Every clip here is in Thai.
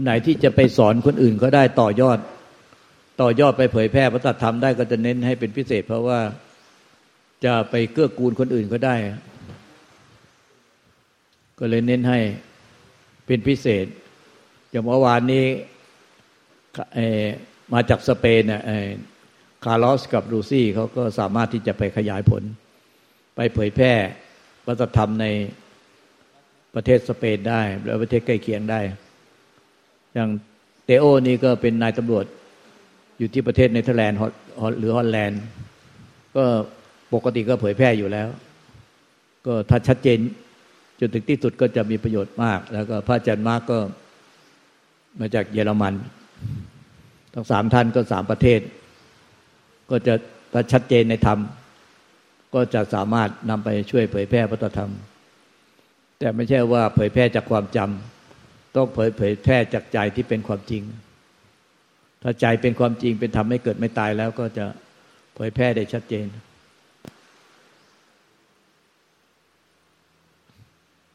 คนไหนที่จะไปสอนคนอื่นก็ได้ต่อยอด ต่อยอดไปเผยแพร่พระธรรมได้ก็จะเน้นให้เป็นพิเศษ เพราะว่าจะไปเกื้อกูลคนอื่นก็ได้ ก็เลยเน้นให้เป็นพิเศษอย่างเมื่อวานนี้มาจากสเปนเนี่ยคาร์ลอสกับลูซี่เขาก็สามารถที่จะไปขยายผล ไปเผยแพร่วัฒนธรรมในประเทศสเปนได้ และประเทศใกล้เคียงได้ อย่างเตโอนี่ก็เป็นนายตำรวจอยู่ที่ประเทศเนเธอร์แลนด์หรือฮอลแลนด์ ก็ปกติก็เผยแพร่อยู่แล้ว ก็ถ้าชัดเจนจนถึงที่สุดก็จะมีประโยชน์มาก แล้วก็พระอาจารย์มาร์กก็มาจากเยอรมัน ทั้งสามท่านก็สามประเทศ ก็จะถ้าชัดเจนในธรรม ก็จะสามารถนำไปช่วยเผยแพร่พระธรรม แต่ไม่ใช่ว่าเผยแพร่จากความจำ ต้องเผยเผยแพร่จากใจที่เป็นความจริง ถ้าใจเป็นความจริงเป็นธรรมไม่เกิดไม่ตายแล้วก็จะเผยแพร่ได้ชัดเจน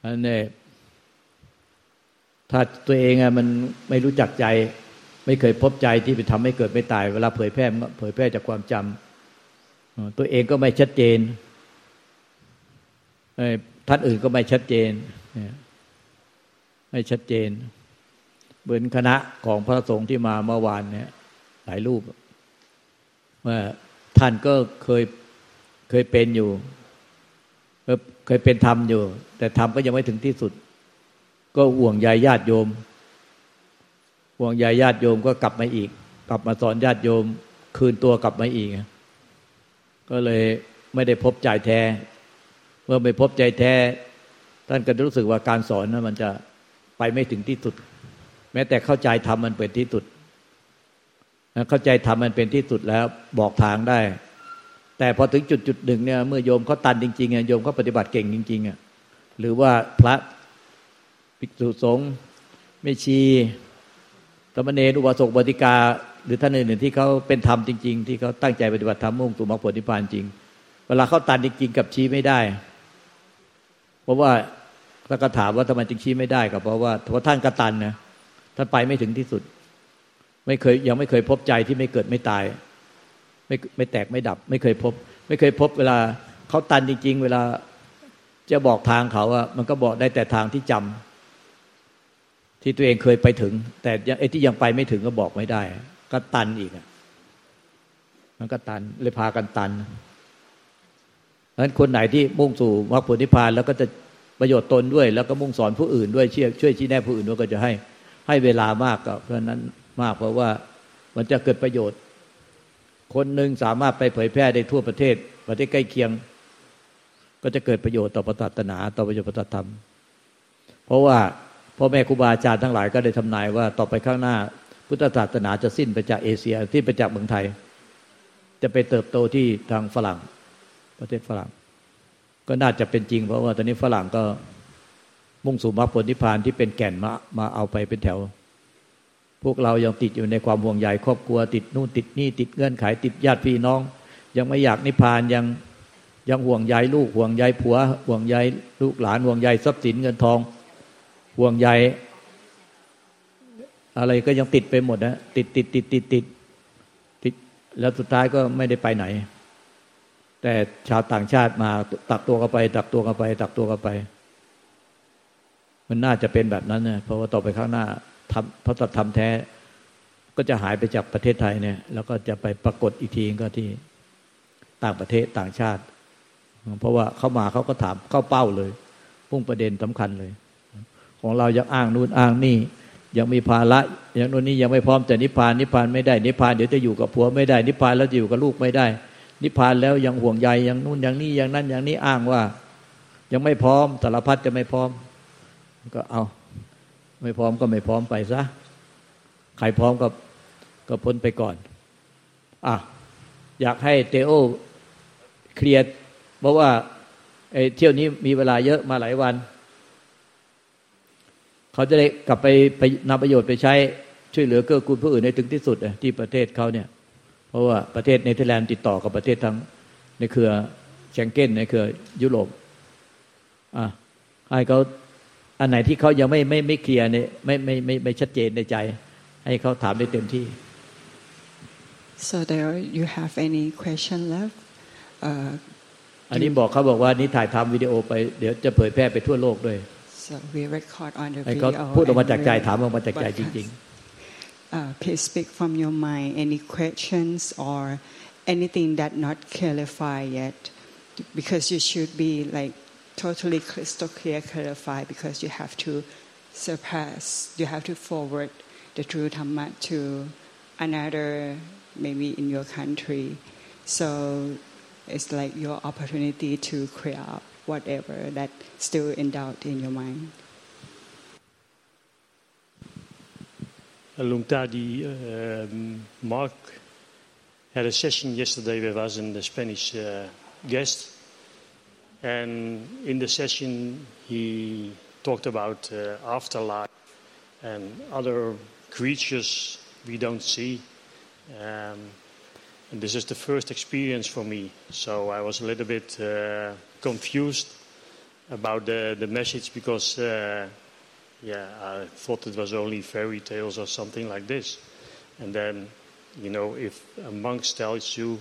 อันนี้ถ้าตัวเองอะมันไม่รู้จักใจ ไม่เคยพบใจที่ไปทำให้เกิดไม่ตาย เวลาเผยแพร่เผยแพร่จากความจำตัวเองก็ไม่ชัดเจนท่านอื่นก็ไม่ชัดเจน ไม่ชัดเจน เหมือนคณะของพระสงฆ์ที่มาเมื่อวานเนี่ยหลายรูปว่าท่านก็เคยเคยเป็นอยู่เคยเป็นธรรมอยู่ แต่ธรรมก็ยังไม่ถึงที่สุด ก็ห่วงใยญาติโยม ห่วงใยญาติโยมก็กลับมาอีก กลับมาสอนญาติโยม คืนตัวกลับมาอีก ก็เลยไม่ได้พบใจแท้ เมื่อไม่พบใจแท้ ท่านก็รู้สึกว่าการสอนนั้นมันจะ ไปไม่ถึงที่สุด แม้แต่เข้าใจธรรมมันเป็นที่สุดเข้าใจธรรมมันเป็นที่สุดแล้วบอกทางได้ แต่พอถึงจุดจุดหนึ่งเนี่ยเมื่อโยมเขาตันจริงๆโยมเขาปฏิบัติเก่งจริง ๆอะหรือว่าพระภิกษุสงฆ์ไม่ชีตมเนรอุบาสกบติกา หรือท่านอื่นๆที่เขาเป็นธรรมจริง ๆ ที่เขาตั้งใจปฏิบัติธรรมมุ่งสู่มรรคผลนิพพานจริง เวลาเขาตันจริงๆกับชี้ไม่ได้ เพราะว่า ถ้าก็ถามว่าทำไมจึงชี้ไม่ได้ก็เพราะว่าเพราะท่านกระตันนะท่านไปไม่ถึงที่สุด ไม่เคยยังไม่เคยพบใจที่ไม่เกิดไม่ตาย ไม่ไม่แตกไม่ดับ ไม่เคยพบ ไม่เคยพบเวลาเขาตันจริง ๆ เวลาจะบอกทางเขาอะมันก็บอกได้แต่ทางที่จำที่ตัวเองเคยไปถึง แต่ไอ้ที่ยังไปไม่ถึงก็บอกไม่ได้ ก็ตันอีกอะมันก็ตันเลยพากันตันเพราะฉะนั้นคนไหนที่มุ่งสู่มรรคผลนิพพานแล้วก็จะ ประโยชน์ตนด้วย แล้วก็มุ่งสอนผู้อื่นด้วยช่วยช่วยชี้แนะผู้อื่นด้วยก็จะให้ให้เวลามากก็เพราะนั้นมากเพราะว่ามันจะเกิดประโยชน์ คนหนึ่งสามารถไปเผยแพร่ได้ทั่วประเทศ ประเทศใกล้เคียง ก็จะเกิดประโยชน์ต่อประศาสนาต่อประโยชน์ประธรรม เพราะว่าพ่อแม่ครูบาอาจารย์ทั้งหลายก็ได้ทำนายว่าต่อไปข้างหน้า พุทธศาสนาจะสิ้นไปจากเอเชียที่ไปจากเมืองไทย จะไปเติบโตที่ทางฝรั่ง ประเทศฝรั่ง ก็น่าจะเป็นจริง เพราะว่าตอนนี้ฝรั่งก็มุ่งสู่มรรคผลนิพพานที่เป็นแก่นมามาเอาไปเป็นแถว พวกเรายังติดอยู่ในความห่วงใยครอบครัวติดนู่นติดนี่ติดเงื่อนไขติดญาติพี่น้อง ยังไม่อยากนิพพานยังยังห่วงใยลูกห่วงใยผัว ห่วงใยลูกหลานห่วงใยทรัพย์สินเงินทอง ห่วงใยอะไรก็ยังติดไปหมดนะติดติดติดติดติดติด แล้วสุดท้ายก็ไม่ได้ไปไหน แต่ชาวต่างชาติมาตักตัวกันไป ตักตัวกันไป ตักตัวกันไป มันน่าจะเป็นแบบนั้นนะเพราะว่าต่อไปข้างหน้าธรรมพระธรรมแท้ ก็จะหายไปจากประเทศไทยเนี่ย แล้วก็จะไปปรากฏอีกทีก็ที่ต่างประเทศต่างชาติ เพราะว่าเข้ามาเขาก็ถามเข้าเป้าเลย พุ่งประเด็นสำคัญเลย ของเรายังอ้างนู่นอ้างนี่ยังมีภาระอย่างนู้นนี้ยังไม่พร้อมแต่นิพพานนิพพานไม่ได้นิพพานเดี๋ยวจะอยู่กับผัวไม่ได้นิพพานแล้วจะอยู่กับลูกไม่ได้ นิพพานแล้วยังห่วงใยอย่างนู้นอย่างนี้อย่างนั้นอย่างนี้อ้างว่า ยังไม่พร้อมสารพัดจะไม่พร้อม ก็เอา ไม่พร้อมก็ไม่พร้อมไปซะใครพร้อมก็ก็พ้นไปก่อนอะอยากให้เตโอเคลียร์เพราะว่าไอเที่ยวนี้มีเวลาเยอะมาหลายวัน เขาจะได้กลับไปไปนำประโยชน์ไปใช้ช่วยเหลือเกื้อกูลผู้อื่นในถึงที่สุดที่ประเทศเขาเนี่ย เพราะว่าประเทศเนเธอร์แลนด์ติดต่อกับประเทศทั้งในเครือแชงเก้นในเครือยุโรปอะให้เขาอันไหนที่เขายังไม่ไม่ไม่เคลียร์เนี่ยไม่ไม่ไม่ไม่ชัดเจนในใจ ให้เขาถามได้เต็มที่ so there you have any question left อันนี้บอกเขาบอกว่านี้ถ่ายทำวิดีโอไปเดี๋ยวจะเผยแพร่ไปทั่วโลกด้วย so we record on the video พูดออกมาจากใจถามออกมาจากใจจริง ๆ Uh, please speak from your mind. Any questions or anything that not clarified yet? Because you should be like totally crystal clear clarified because you have to surpass you have to forward the true Dhamma to another maybe in your country. So it's like your opportunity to clear up whatever that still in doubt in your mind. Lungtadi, um, Mark had a session yesterday with us and the Spanish uh, guest. And in the session, he talked about uh, afterlife and other creatures we don't see. Um, and this is the first experience for me, so I was a little bit uh, confused about the, the message because, uh, yeah, I thought it was only fairy tales or something like this. And then, you know, if a monk tells you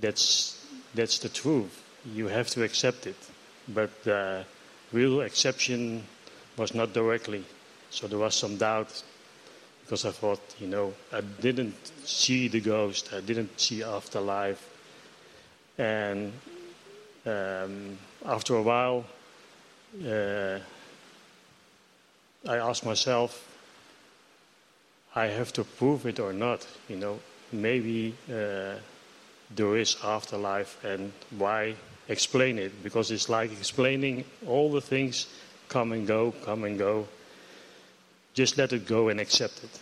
that's, that's the truth, you have to accept it. But the real exception was not directly, so there was some doubt because I thought, you know, I didn't see the ghost, I didn't see afterlife. And um, after a while, uh, I asked myself, I have to prove it or not, you know, maybe uh, there is afterlife and why explain it? Because it's like explaining all the things come and go, come and go just let it go and accept it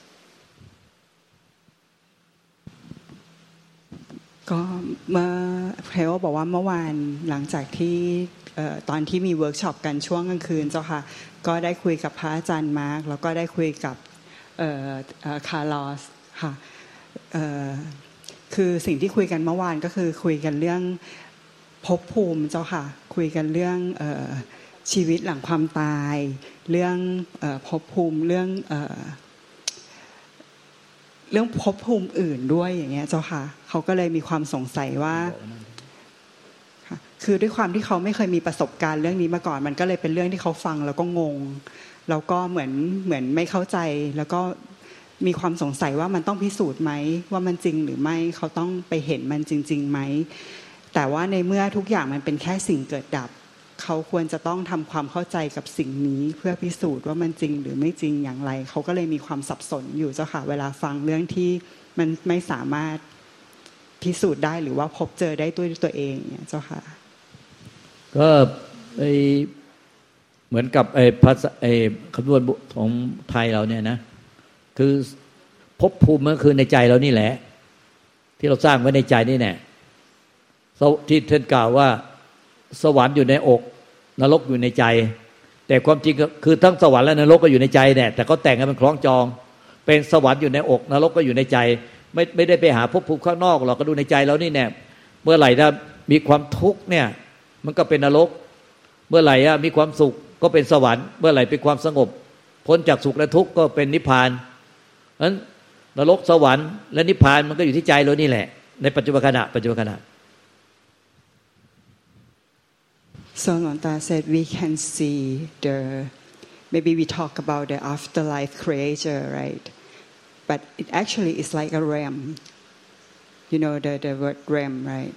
ก็เมื่อเพลบอกว่าเมื่อวานหลังจากที่ตอนที่มีเวิร์กช็อปกันช่วงกลางคืนเจ้าค่ะ ก็ได้คุยกับพระอาจารย์มาร์กแล้วก็ได้คุยกับคาร์ลอสค่ะคือสิ่งที่คุยกันเมื่อวานก็คือคุยกันเรื่องภพภูมิเจ้าค่ะ คุยกันเรื่องชีวิตหลังความตาย เรื่องภพภูมิเรื่อง เรื่องภพภูมิอื่นด้วยอย่างเงี้ยเจ้าค่ะเขาก็เลยมีความสงสัยว่าคือด้วยความที่เขาไม่เคยมีประสบการณ์เรื่องนี้มาก่อน มันก็เลยเป็นเรื่องที่เขาฟังแล้วก็งง แล้วก็เหมือนเหมือนไม่เข้าใจ แล้วก็มีความสงสัยว่ามันต้องพิสูจน์ไหมว่ามันจริงหรือไม่เขาต้องไปเห็นมันจริงๆไหมแต่ว่าในเมื่อทุกอย่างมันเป็นแค่สิ่งเกิดดับ เขาควรจะต้องทำความเข้าใจกับสิ่งนี้ เพื่อพิสูจน์ว่ามันจริงหรือไม่จริงอย่างไร เขาก็เลยมีความสับสนอยู่เจ้าค่ะ เวลาฟังเรื่องที่มันไม่สามารถพิสูจน์ได้หรือว่าพบเจอได้ด้วยตัวเองเนี่ยเจ้าค่ะ ก็ไอเหมือนกับไอภาษาไอคำนวณของไทยเราเนี่ยนะ คือพบภูมิก็คือในใจเรานี่แหละ ที่เราสร้างไว้ในใจนี่แน่ที่ท่านกล่าวว่าสวรรค์อยู่ในอก นรกอยู่ในใจ แต่ความจริงก็คือทั้งสวรรค์และนรกก็อยู่ในใจเนี่ยแต่เขาแต่งให้มันคล้องจอง เป็นสวรรค์อยู่ในอก นรกก็อยู่ในใจ ไม่ไม่ได้ไปหาภพภูมิข้างนอกหรอกก็ดูในใจเรานี่แน่เมื่อไหร่ถ้ามีความทุกข์เนี่ยมันก็เป็นนรก เมื่อไหร่มีความสุขก็เป็นสวรรค์เมื่อไหร่เป็นความสงบ พ้นจากสุขและทุกข์ก็เป็นนิพพานนั้นนรกสวรรค์และนิพพานมันก็อยู่ที่ใจเรานี่แหละ ในปัจจุบันขณะปัจจุบันขณะ So Lonta said we can see the, maybe we talk about the afterlife creator, right? But it actually is like a realm. You know the, the word realm, right?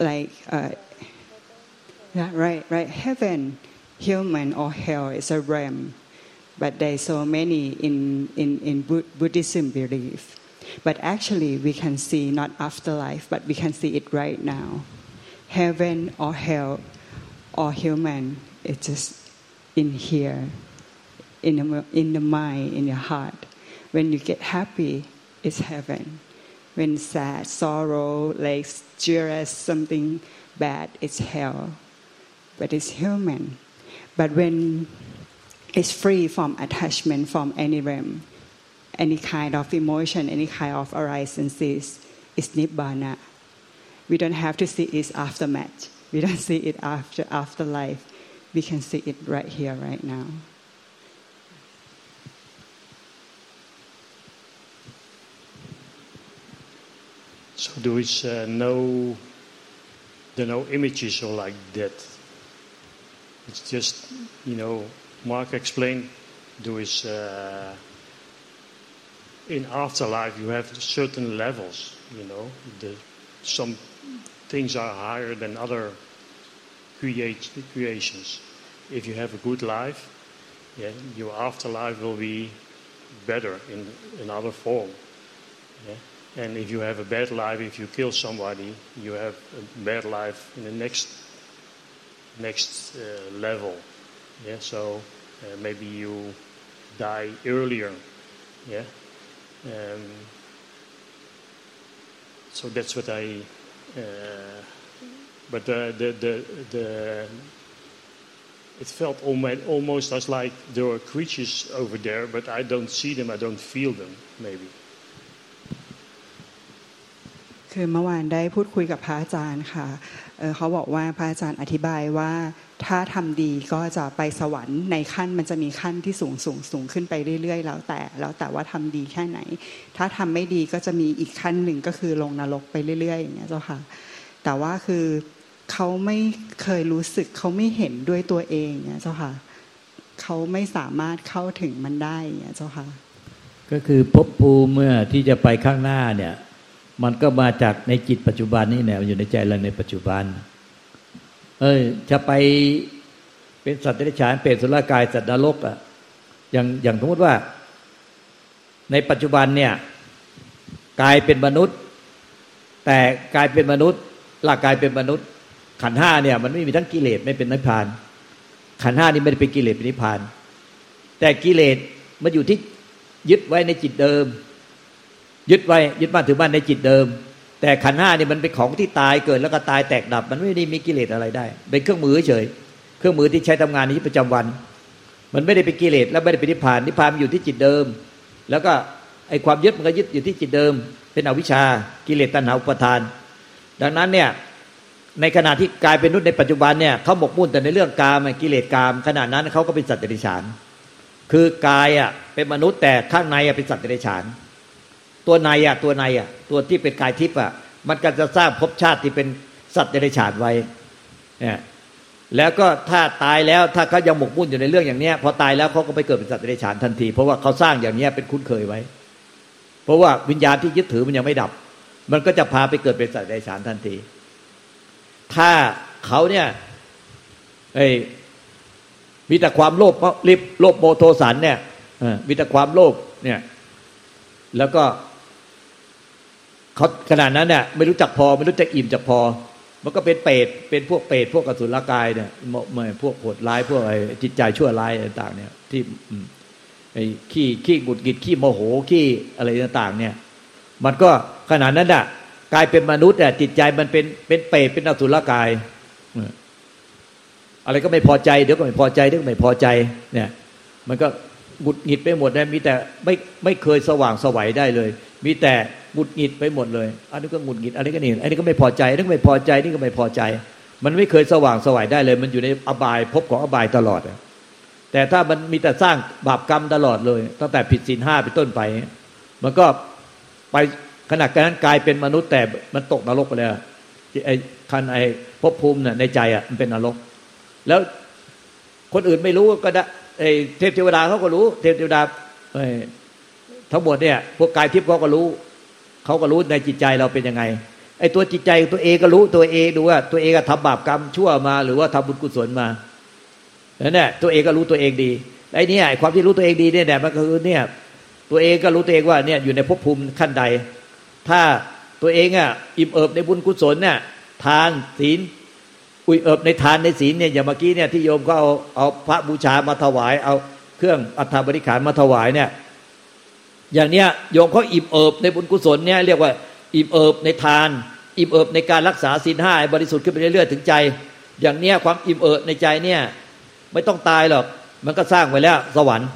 Like, uh, yeah, right, right. Heaven, human or hell is a realm. But there's so many in, in, in Buddhism belief. But actually, we can see not afterlife, but we can see it right now. Heaven or hell or human. It's just in here, in the, in the mind, in your heart. When you get happy, it's heaven. When sad, sorrow, like jealous, something bad, it's hell. But it's human. But when it's free from attachment from any realm, any kind of emotion, any kind of arises, it's nibbana. We don't have to see its aftermath we don't see it after afterlife. we can see it right here, right now. So there is uh, no, there are no images or like that. It's just, you know, Mark explained there is, uh, in afterlife you have certain levels, you know. The, some things are higher than other creations. If you have a good life, yeah, your afterlife will be better in another form. Yeah? And if you have a bad life, if you kill somebody, you have a bad life in the next next uh, level. Yeah, so uh, maybe you die earlier. Yeah, um, so that's what I. Uh, but the the the, the it felt almost, almost as like there were creatures over there, but I don't see them, I don't feel them, maybe. คือเมื่อวานได้พูดคุยกับพระอาจารย์ค่ะเเขาบอกว่าพระอาจารย์อธิบายว่า ถ้าทำดีก็จะไปสวรรค์ในขั้นมันจะมีขั้นที่สูงสูงสูงขึ้นไปเรื่อย ๆ แล้วแต่ แล้วแต่ว่าทำดีแค่ไหน ถ้าทำไม่ดีก็จะมีอีกขั้นหนึ่งก็คือลงนรกไปเรื่อย ๆ อย่างเงี้ยเจ้าค่ะ แต่ว่าคือเขาไม่เคยรู้สึกเขาไม่เห็นด้วยตัวเองเนี่ยเจ้าค่ะเขาไม่สามารถเข้าถึงมันได้เนี่ยเจ้าค่ะ ก็คือภพภูมิเมื่อที่จะไปข้างหน้าเนี่ย มันก็มาจากในจิตปัจจุบันนี่แหละอยู่ในใจเราในปัจจุบัน เออจะไปเป็นสัตว์เดรัจฉานเปรตสุรกายสัตว์นรกอะอย่างอย่างสมมติว่า ในปัจจุบันเนี่ยกายเป็นมนุษย์ แต่กายเป็นมนุษย์ร่างกายเป็นมนุษย์ ขันห้าเนี่ย มันไม่มีทั้งกิเลสไม่เป็นนิพพาน ขันห้านี่ไม่ได้เป็นกิเลสเป็นนิพพาน แต่กิเลสมันอยู่ที่ยึดไว้ในจิตเดิม ยึดไว้ยึดมั่นถือมั่นในจิตเดิม แต่ขันห้านี่มันเป็นของที่ตายเกิดแล้วก็ตายแตกดับ มันไม่ได้มีกิเลสอะไรได้ เป็นเครื่องมือเฉย เครื่องมือที่ใช้ทำงานในชีวิตประจำวัน มันไม่ได้เป็นกิเลสแล้วไม่ได้เป็นนิพพานนิพพานมันอยู่ที่จิตเดิม แล้วก็ไอความยึดมันก็ยึดอยู่ที่จิตเดิม เป็นอวิชชากิเลสตัณหาอุปทาน ดังนั้นเนี่ยในขณะที่กายเป็นนุษย์ในปัจจุบันเนี่ยเขาหมกมุ่นแต่ในเรื่องกามกิเลสกาม ขณะนั้นเขาก็เป็นสัตว์เดรัจฉาน คือกายอะเป็นมนุษย์แต่ข้างในอะเป็นสัตว์เดรัจฉาน ตัวในอะตัวในอะตัวที่เป็นกายทิพย์อะมันก็จะสร้างภพชาติที่เป็นสัตว์เดรัจฉานไว้เนี่ยแล้วก็ถ้าตายแล้วถ้าเขายังหมกมุ่นอยู่ในเรื่องอย่างเนี้ย พอตายแล้วเขาก็ไปเกิดเป็นสัตว์เดรัจฉานทันที เพราะว่าเขาสร้างอย่างเนี้ยเป็นคุ้นเคยไว้ เพราะว่าวิญญาณที่ยึดถือมันยังไม่ดับ มันก็จะพาไปเกิดเป็นสัตว์เดรัจฉานทันที ถ้าเขาเนี่ยไอ้มีแต่ความโลภรีบโลภโมโทสันเนี่ยมีแต่ความโลภเนี่ย แล้วก็ เขาขนาดนั้นเนี่ยไม่รู้จักพอไม่รู้จักอิ่มจักพอ มันก็เป็นเปรตเป็นพวกเปรตพวกกสุรกายเนี่ยไม่พวกโหดร้ายพวกไอ้จิตใจชั่วร้ายต่าง ๆ เนี่ย ที่ไอ้ขี้ขี้กุดกิดขี้โมโหขี้อะไรต่าง ๆ เนี่ย มันก็ขนาดนั้นอะกลายเป็นมนุษย์อะจิตใจมันเป็นเป็นเปรตเป็นอสุรกายอะไรก็ไม่พอใจเดี๋ยวก็ไม่พอใจเดี๋ยวก็ไม่พอใจ เนี่ย มันก็หงุดหงิดไปหมดเลยมีแต่ไม่ไม่เคยสว่างสวัยได้เลย มีแต่หงุดหงิดไปหมดเลย อันนี้ก็หงุดหงิด อันนี้ก็นี่ อันนี้ก็ไม่พอใจ อันนี้ก็ไม่พอใจ นี่ก็ไม่พอใจ มันไม่เคยสว่างสวัยได้เลย มันอยู่ในอบายพบของอบายตลอด แต่ถ้ามันมีแต่สร้างบาปกรรมตลอดเลย ตั้งแต่ผิดศีลห้าเป็นต้นไป มันก็ไปขณะนั้นกลายเป็นมนุษย์แต่มันตกนรกไปเลยไอ้คันไอ้ภพภูมิเนี่ยในใจอะมันเป็นนรก แล้วคนอื่นไม่รู้ก็ได้เทพเทวดาเขาก็รู้ เทพเทวดา ทั้งหมดเนี่ยพวกกายทิพย์เขาก็รู้เขาก็รู้ในจิตใจเราเป็นยังไงไอ้ตัวจิตใจตัวเองก็รู้ตัวเองดูว่า ตัวเองทำบาปกรรมชั่วมา หรือว่าทำบุญกุศลมาแล้วเนี่ยตัวเองก็รู้ตัวเองดีไอ้นี่ความที่รู้ตัวเองดีเนี่ยมันก็คือเนี่ย ตัวเองก็รู้ตัวเองว่าเนี่ยอยู่ในภพภูมิขั้นใด ถ้าตัวเองอะอิ่มเอิบในบุญกุศลเนี่ยทานศีลอุยเอิบในทานในศีลเนี่ยอย่างเมื่อกี้เนี่ยที่โยมก็เอาเอาพระบูชามาถวาย เอาเครื่องอัฐบริขารมาถวายเนี่ย อย่างเนี้ยโยมเขาอิ่มเอิบในบุญกุศลเนี่ยเรียกว่าอิ่มเอิบในทาน อิ่มเอิบในการรักษาศีลห้าบริสุทธิ์ขึ้นไปเรื่อยๆถึงใจ อย่างเนี้ยความอิ่มเอิบในใจเนี่ยไม่ต้องตายหรอกมันก็สร้างไว้แล้ว สวรรค์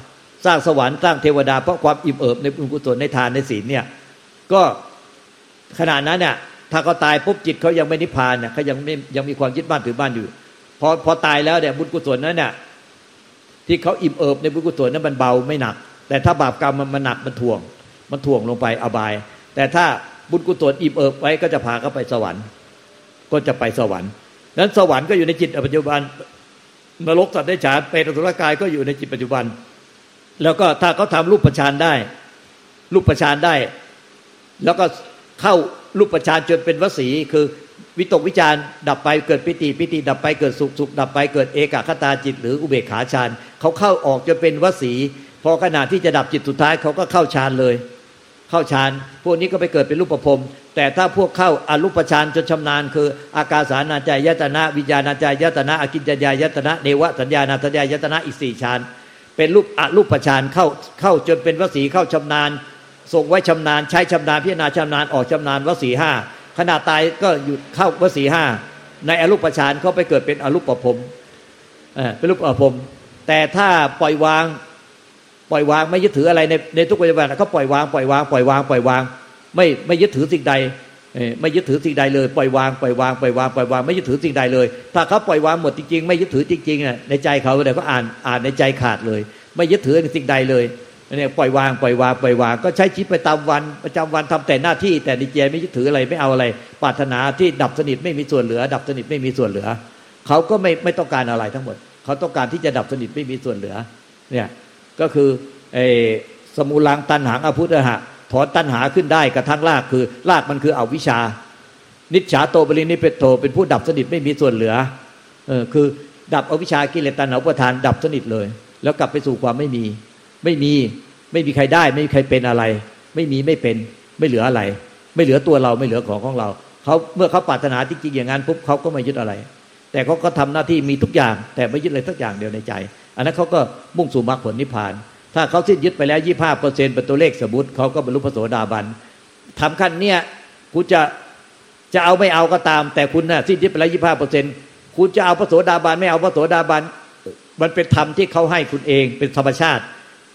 สร้างสวรรค์สร้างเทวดาเพราะความอิ่มเอิบในบุญกุศลในทานในศีลเนี่ยก็ขนาดนั้นเนี่ยถ้าเขาตายปุ๊บจิตเขายังไม่นิพพานเนี่ยเขายังไม่ยังมีความยึดบ้านถือบ้านอยู่พอพอตายแล้วเนี่ยบุญกุศลนั้นเนี่ยที่เขาอิ่มเอิบในบุญกุศลนั้นมันเบาไม่หนัก แต่ถ้าบาปกรรมมันมันหนักมันถ่วง มันถ่วงลงไปอบาย แต่ถ้าบุญกุศลอิ่มเอิบไว้ก็จะพาเขาไปสวรรค์ ก็จะไปสวรรค์นั้นสวรรค์ก็อยู่ในจิตปัจจุบันนรกสัตว์ได้ฉานเปรตอสุรกายก็อยู่ในจิตปัจจุบัน แล้วก็ถ้าเขาทำรูปประชานได้ รูปประชานได้ แล้วก็เข้ารูปประชานจนเป็นวสีคือวิตกวิจารดับไปเกิดปิติปิติดับไปเกิดสุขสุขดับไปเกิดเอกคตาจิต หรืออุเบกขาฌานเขาเข้าออกจนเป็นวสี พอขณะที่จะดับจิตสุดท้ายเขาก็เข้าฌานเลย เข้าฌานพวกนี้ก็ไปเกิดเป็นรูปประพรมแต่ถ้าพวกเข้าอรูปฌานจนชำนาญ คือ อากาสานาจายตนะ วิญญาณาจายตนะอกิจญายตนะเนวะสัญญาณาสัญญายตนะอีกสี่ฌานเป็นรูปอรูปฌานเข้าเข้าจนเป็นวสีเข้าชำนาญทรงไว้ชำนาญใช้ชำนาญพิจารณาชำนาญออกชำนาญวสีห้าขณะตายก็หยุดเข้าวสีห้าในอรูปฌานเขาไปเกิดเป็นอรูปประพรมเป็นรูปประพรมแต่ถ้าปล่อยวาง ปล่อยวางไม่ยึดถืออะไรในในทุกปัจจุบันเขาปล่อยวางปล่อยวางปล่อยวางปล่อยวาง ไม่ไม่ยึดถือสิ่งใดไม่ยึดถือสิ่งใดเลยปล่อยวางปล่อยวางปล่อยวางปล่อยวางไม่ยึดถือสิ่งใดเลย ถ้าเขาปล่อยวางหมดจริงๆไม่ยึดถือจริงๆในใจเขาเดี๋ยวก็อ่านอ่านในใจขาดเลย ไม่ยึดถือสิ่งใดเลยเนี่ยปล่อยวางปล่อยวางปล่อยวางก็ใช้ชีวิตไปตามวันประจำวันทำแต่หน้าที่ แต่ในใจไม่ยึดถืออะไรไม่เอาอะไรปรารถนาที่ดับสนิทไม่มีส่วนเหลือ ดับสนิทไม่มีส่วนเหลือเขาก็ไม่ไม่ต้องการอะไรทั้งหมด เขาต้องการที่จะดับสนิทไม่มีส่วนเหลือเนี่ย ก็คือไอ้สมุลังตันหังอภุตหะถอนตัณหาขึ้นได้กระทั่งรากคือรากมันคืออวิชา นิจฉาโตบริณิเปโตเป็นผู้ดับสนิทไม่มีส่วนเหลือเออคือดับอวิชากิเลสตัณหาอุปทานดับสนิทเลย แล้วกลับไปสู่ความไม่มี ไม่มีไม่มีใครได้ ไม่มีใครเป็นอะไร ไม่มีไม่เป็นไม่เหลืออะไร ไม่เหลือตัวเราไม่เหลือของของเราเขาเมื่อเขาปรารถนาจริงๆอย่างนั้นปุ๊บเขาก็ไม่ยึดอะไร แต่เขาก็ทำหน้าที่มีทุกอย่าง แต่ไม่ยึดอะไรสักอย่างเดียวในใจ อันนั้นเขาก็มุ่งสู่มรรคผลนิพพาน ถ้าเขาสิ้นยึดไปแล้วยี่ห้าเปอร์เซ็นต์เป็นตัวเลขสมมติเขาก็บรรลุพระโสดาบันทำขั้นเนี้ยคุณจะจะเอาไม่เอาก็ตาม แต่คุณน่ะสิ้นยึดไปแล้วยี่ห้าเปอร์เซ็นต์คุณจะเอาพระโสดาบันไม่เอาพระโสดาบันมันเป็นธรรมที่เขาให้คุณเองเป็นธรรมชาติ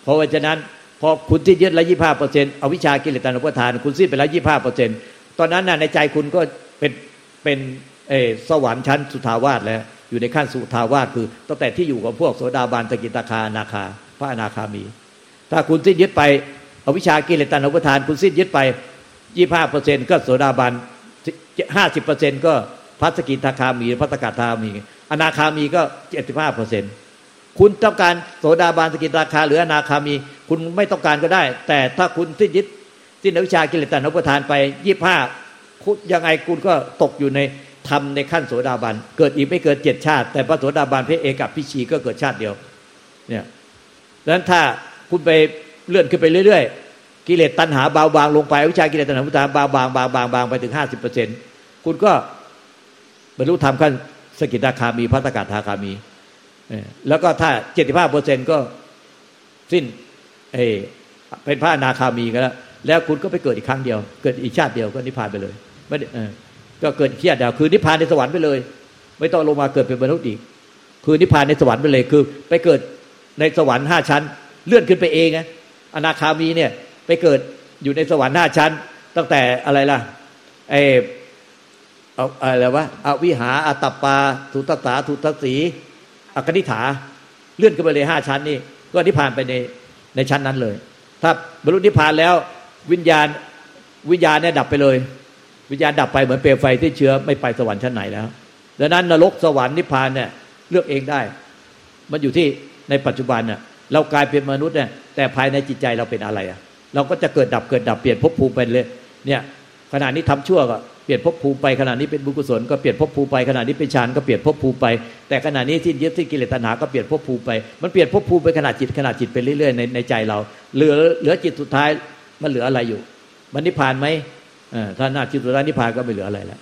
เพราะฉะนั้นพอคุณที่ยึดแล้วยี่ห้าเปอร์เซ็นต์เอาวิชากิเลสตัณหาทานคุณสิ้นไปแล้วยี่ห้าเปอร์เซ็นต์ตอนนั้นน่ะในใจคุณก็เป็นเป็นเอสวรรค์ชั้นสุทาวาสแล้ว อยู่ในขั้นสุทาวาสคือตั้งแต่ที่อยู่กับพวกโสดาบันตะกิตาคานาคา พระอนาคามี ถ้าคุณสิ้นยึดไปเอาวิชากิเลสตัณหาประทาน คุณสิ้นยึดไปยี่ห้าเปอร์เซ็นต์ก็โสดาบันห้าสิบเปอร์เซ็นต์ก็พัสกิทาคามีพัสกาทามี อนาคามีก็เจ็ดสิบห้าเปอร์เซ็นต์คุณต้องการโสดาบันสกิทาคา หรืออนาคามี คุณไม่ต้องการก็ได้ แต่ถ้าคุณสิ้นยึดสิ้นอวิชากิเลสตัณหาประทานไปยี่ห้ายังไงคุณก็ตกอยู่ใน ทำในขั้นโสดาบัน เกิดอีกไม่เกิดเจ็ดชาติ แต่พระโสดาบันพระเอกับพิชีก็เกิดชาติเดียว เนี่ยดังนั้นถ้าคุณไปเลื่อนขึ้นไปเรื่อยๆ กิเลสตัณหาเบาบางลงไปวิชากิเลสตัณหาพุทธาเบาบางบางบางบางไปถึงห้าสิบเปอร์เซ็นต์คุณก็บรรลุธรรมขั้นสกิทาคามีพัตกาทาคามีแล้วก็ถ้าเจ็ดสิบห้าเปอร์เซ็นต์ก็สิ้นเอเป็นพระนาคามีกันแล้ว แล้วคุณก็ไปเกิดอีกครั้งเดียว เกิดอีกชาติเดียวก็นิพพานไปเลยไม่ ก็เกิดเคียดเดียวคือนิพพานในสวรรค์ไปเลย ไม่ต้องลงมาเกิดเป็นมนุษย์อีก คือนิพพานในสวรรค์ไปเลยคือ ไปเกิดในสวรรค์ห้าชั้น เลื่อนขึ้นไปเองนะอนาคามีเนี่ยไปเกิดอยู่ในสวรรค์ห้าชั้น ตั้งแต่อะไรล่ะไอเอาอะไรวะอวิหาอัตปาทุตตาทุตสีอกนิฐาเลื่อนขึ้นไปเลยห้าชั้นนี่ก็นิพพานไปในในชั้นนั้นเลย ถ้าบรรลุนิพพานแล้ววิญญาณวิญญาณเนี่ยดับไปเลย วิญญาณดับไปเหมือนเปลวไฟที่เชื้อไม่ไปสวรรค์ชั้นไหนแล้วดังนั้นนรกสวรรค์นิพพานเนี่ยเลือกเองได้ มันอยู่ที่ในปัจจุบันเนี่ยเรากลายเป็นมนุษย์เนี่ยแต่ภายในจิตใจเราเป็นอะไรอะ เราก็จะเกิดดับเกิดดับเปลี่ยนภพภูมิไปเลย เนี่ยขณะนี้ทำชั่วก็เปลี่ยนภพภูมิไปขณะนี้เป็นบุญกุศลก็เปลี่ยนภพภูมิไปขณะนี้เป็นฌานก็เปลี่ยนภพภูมิไป แต่ขณะนี้ที่ยึดที่กิเลสตัณหาก็เปลี่ยนภพภูมิไปมันเปลี่ยนภพภูมิไปขณะจิตขณะจิตไปเรื่อยๆในในใจเรา เหลือเหลือจิตสุดท้ายมันเหลืออะไรอยู่ มันนิพพานไหม ถ้าหน้าจิตสุดท้ายนิพพานก็ไม่เหลืออะไรแล้ว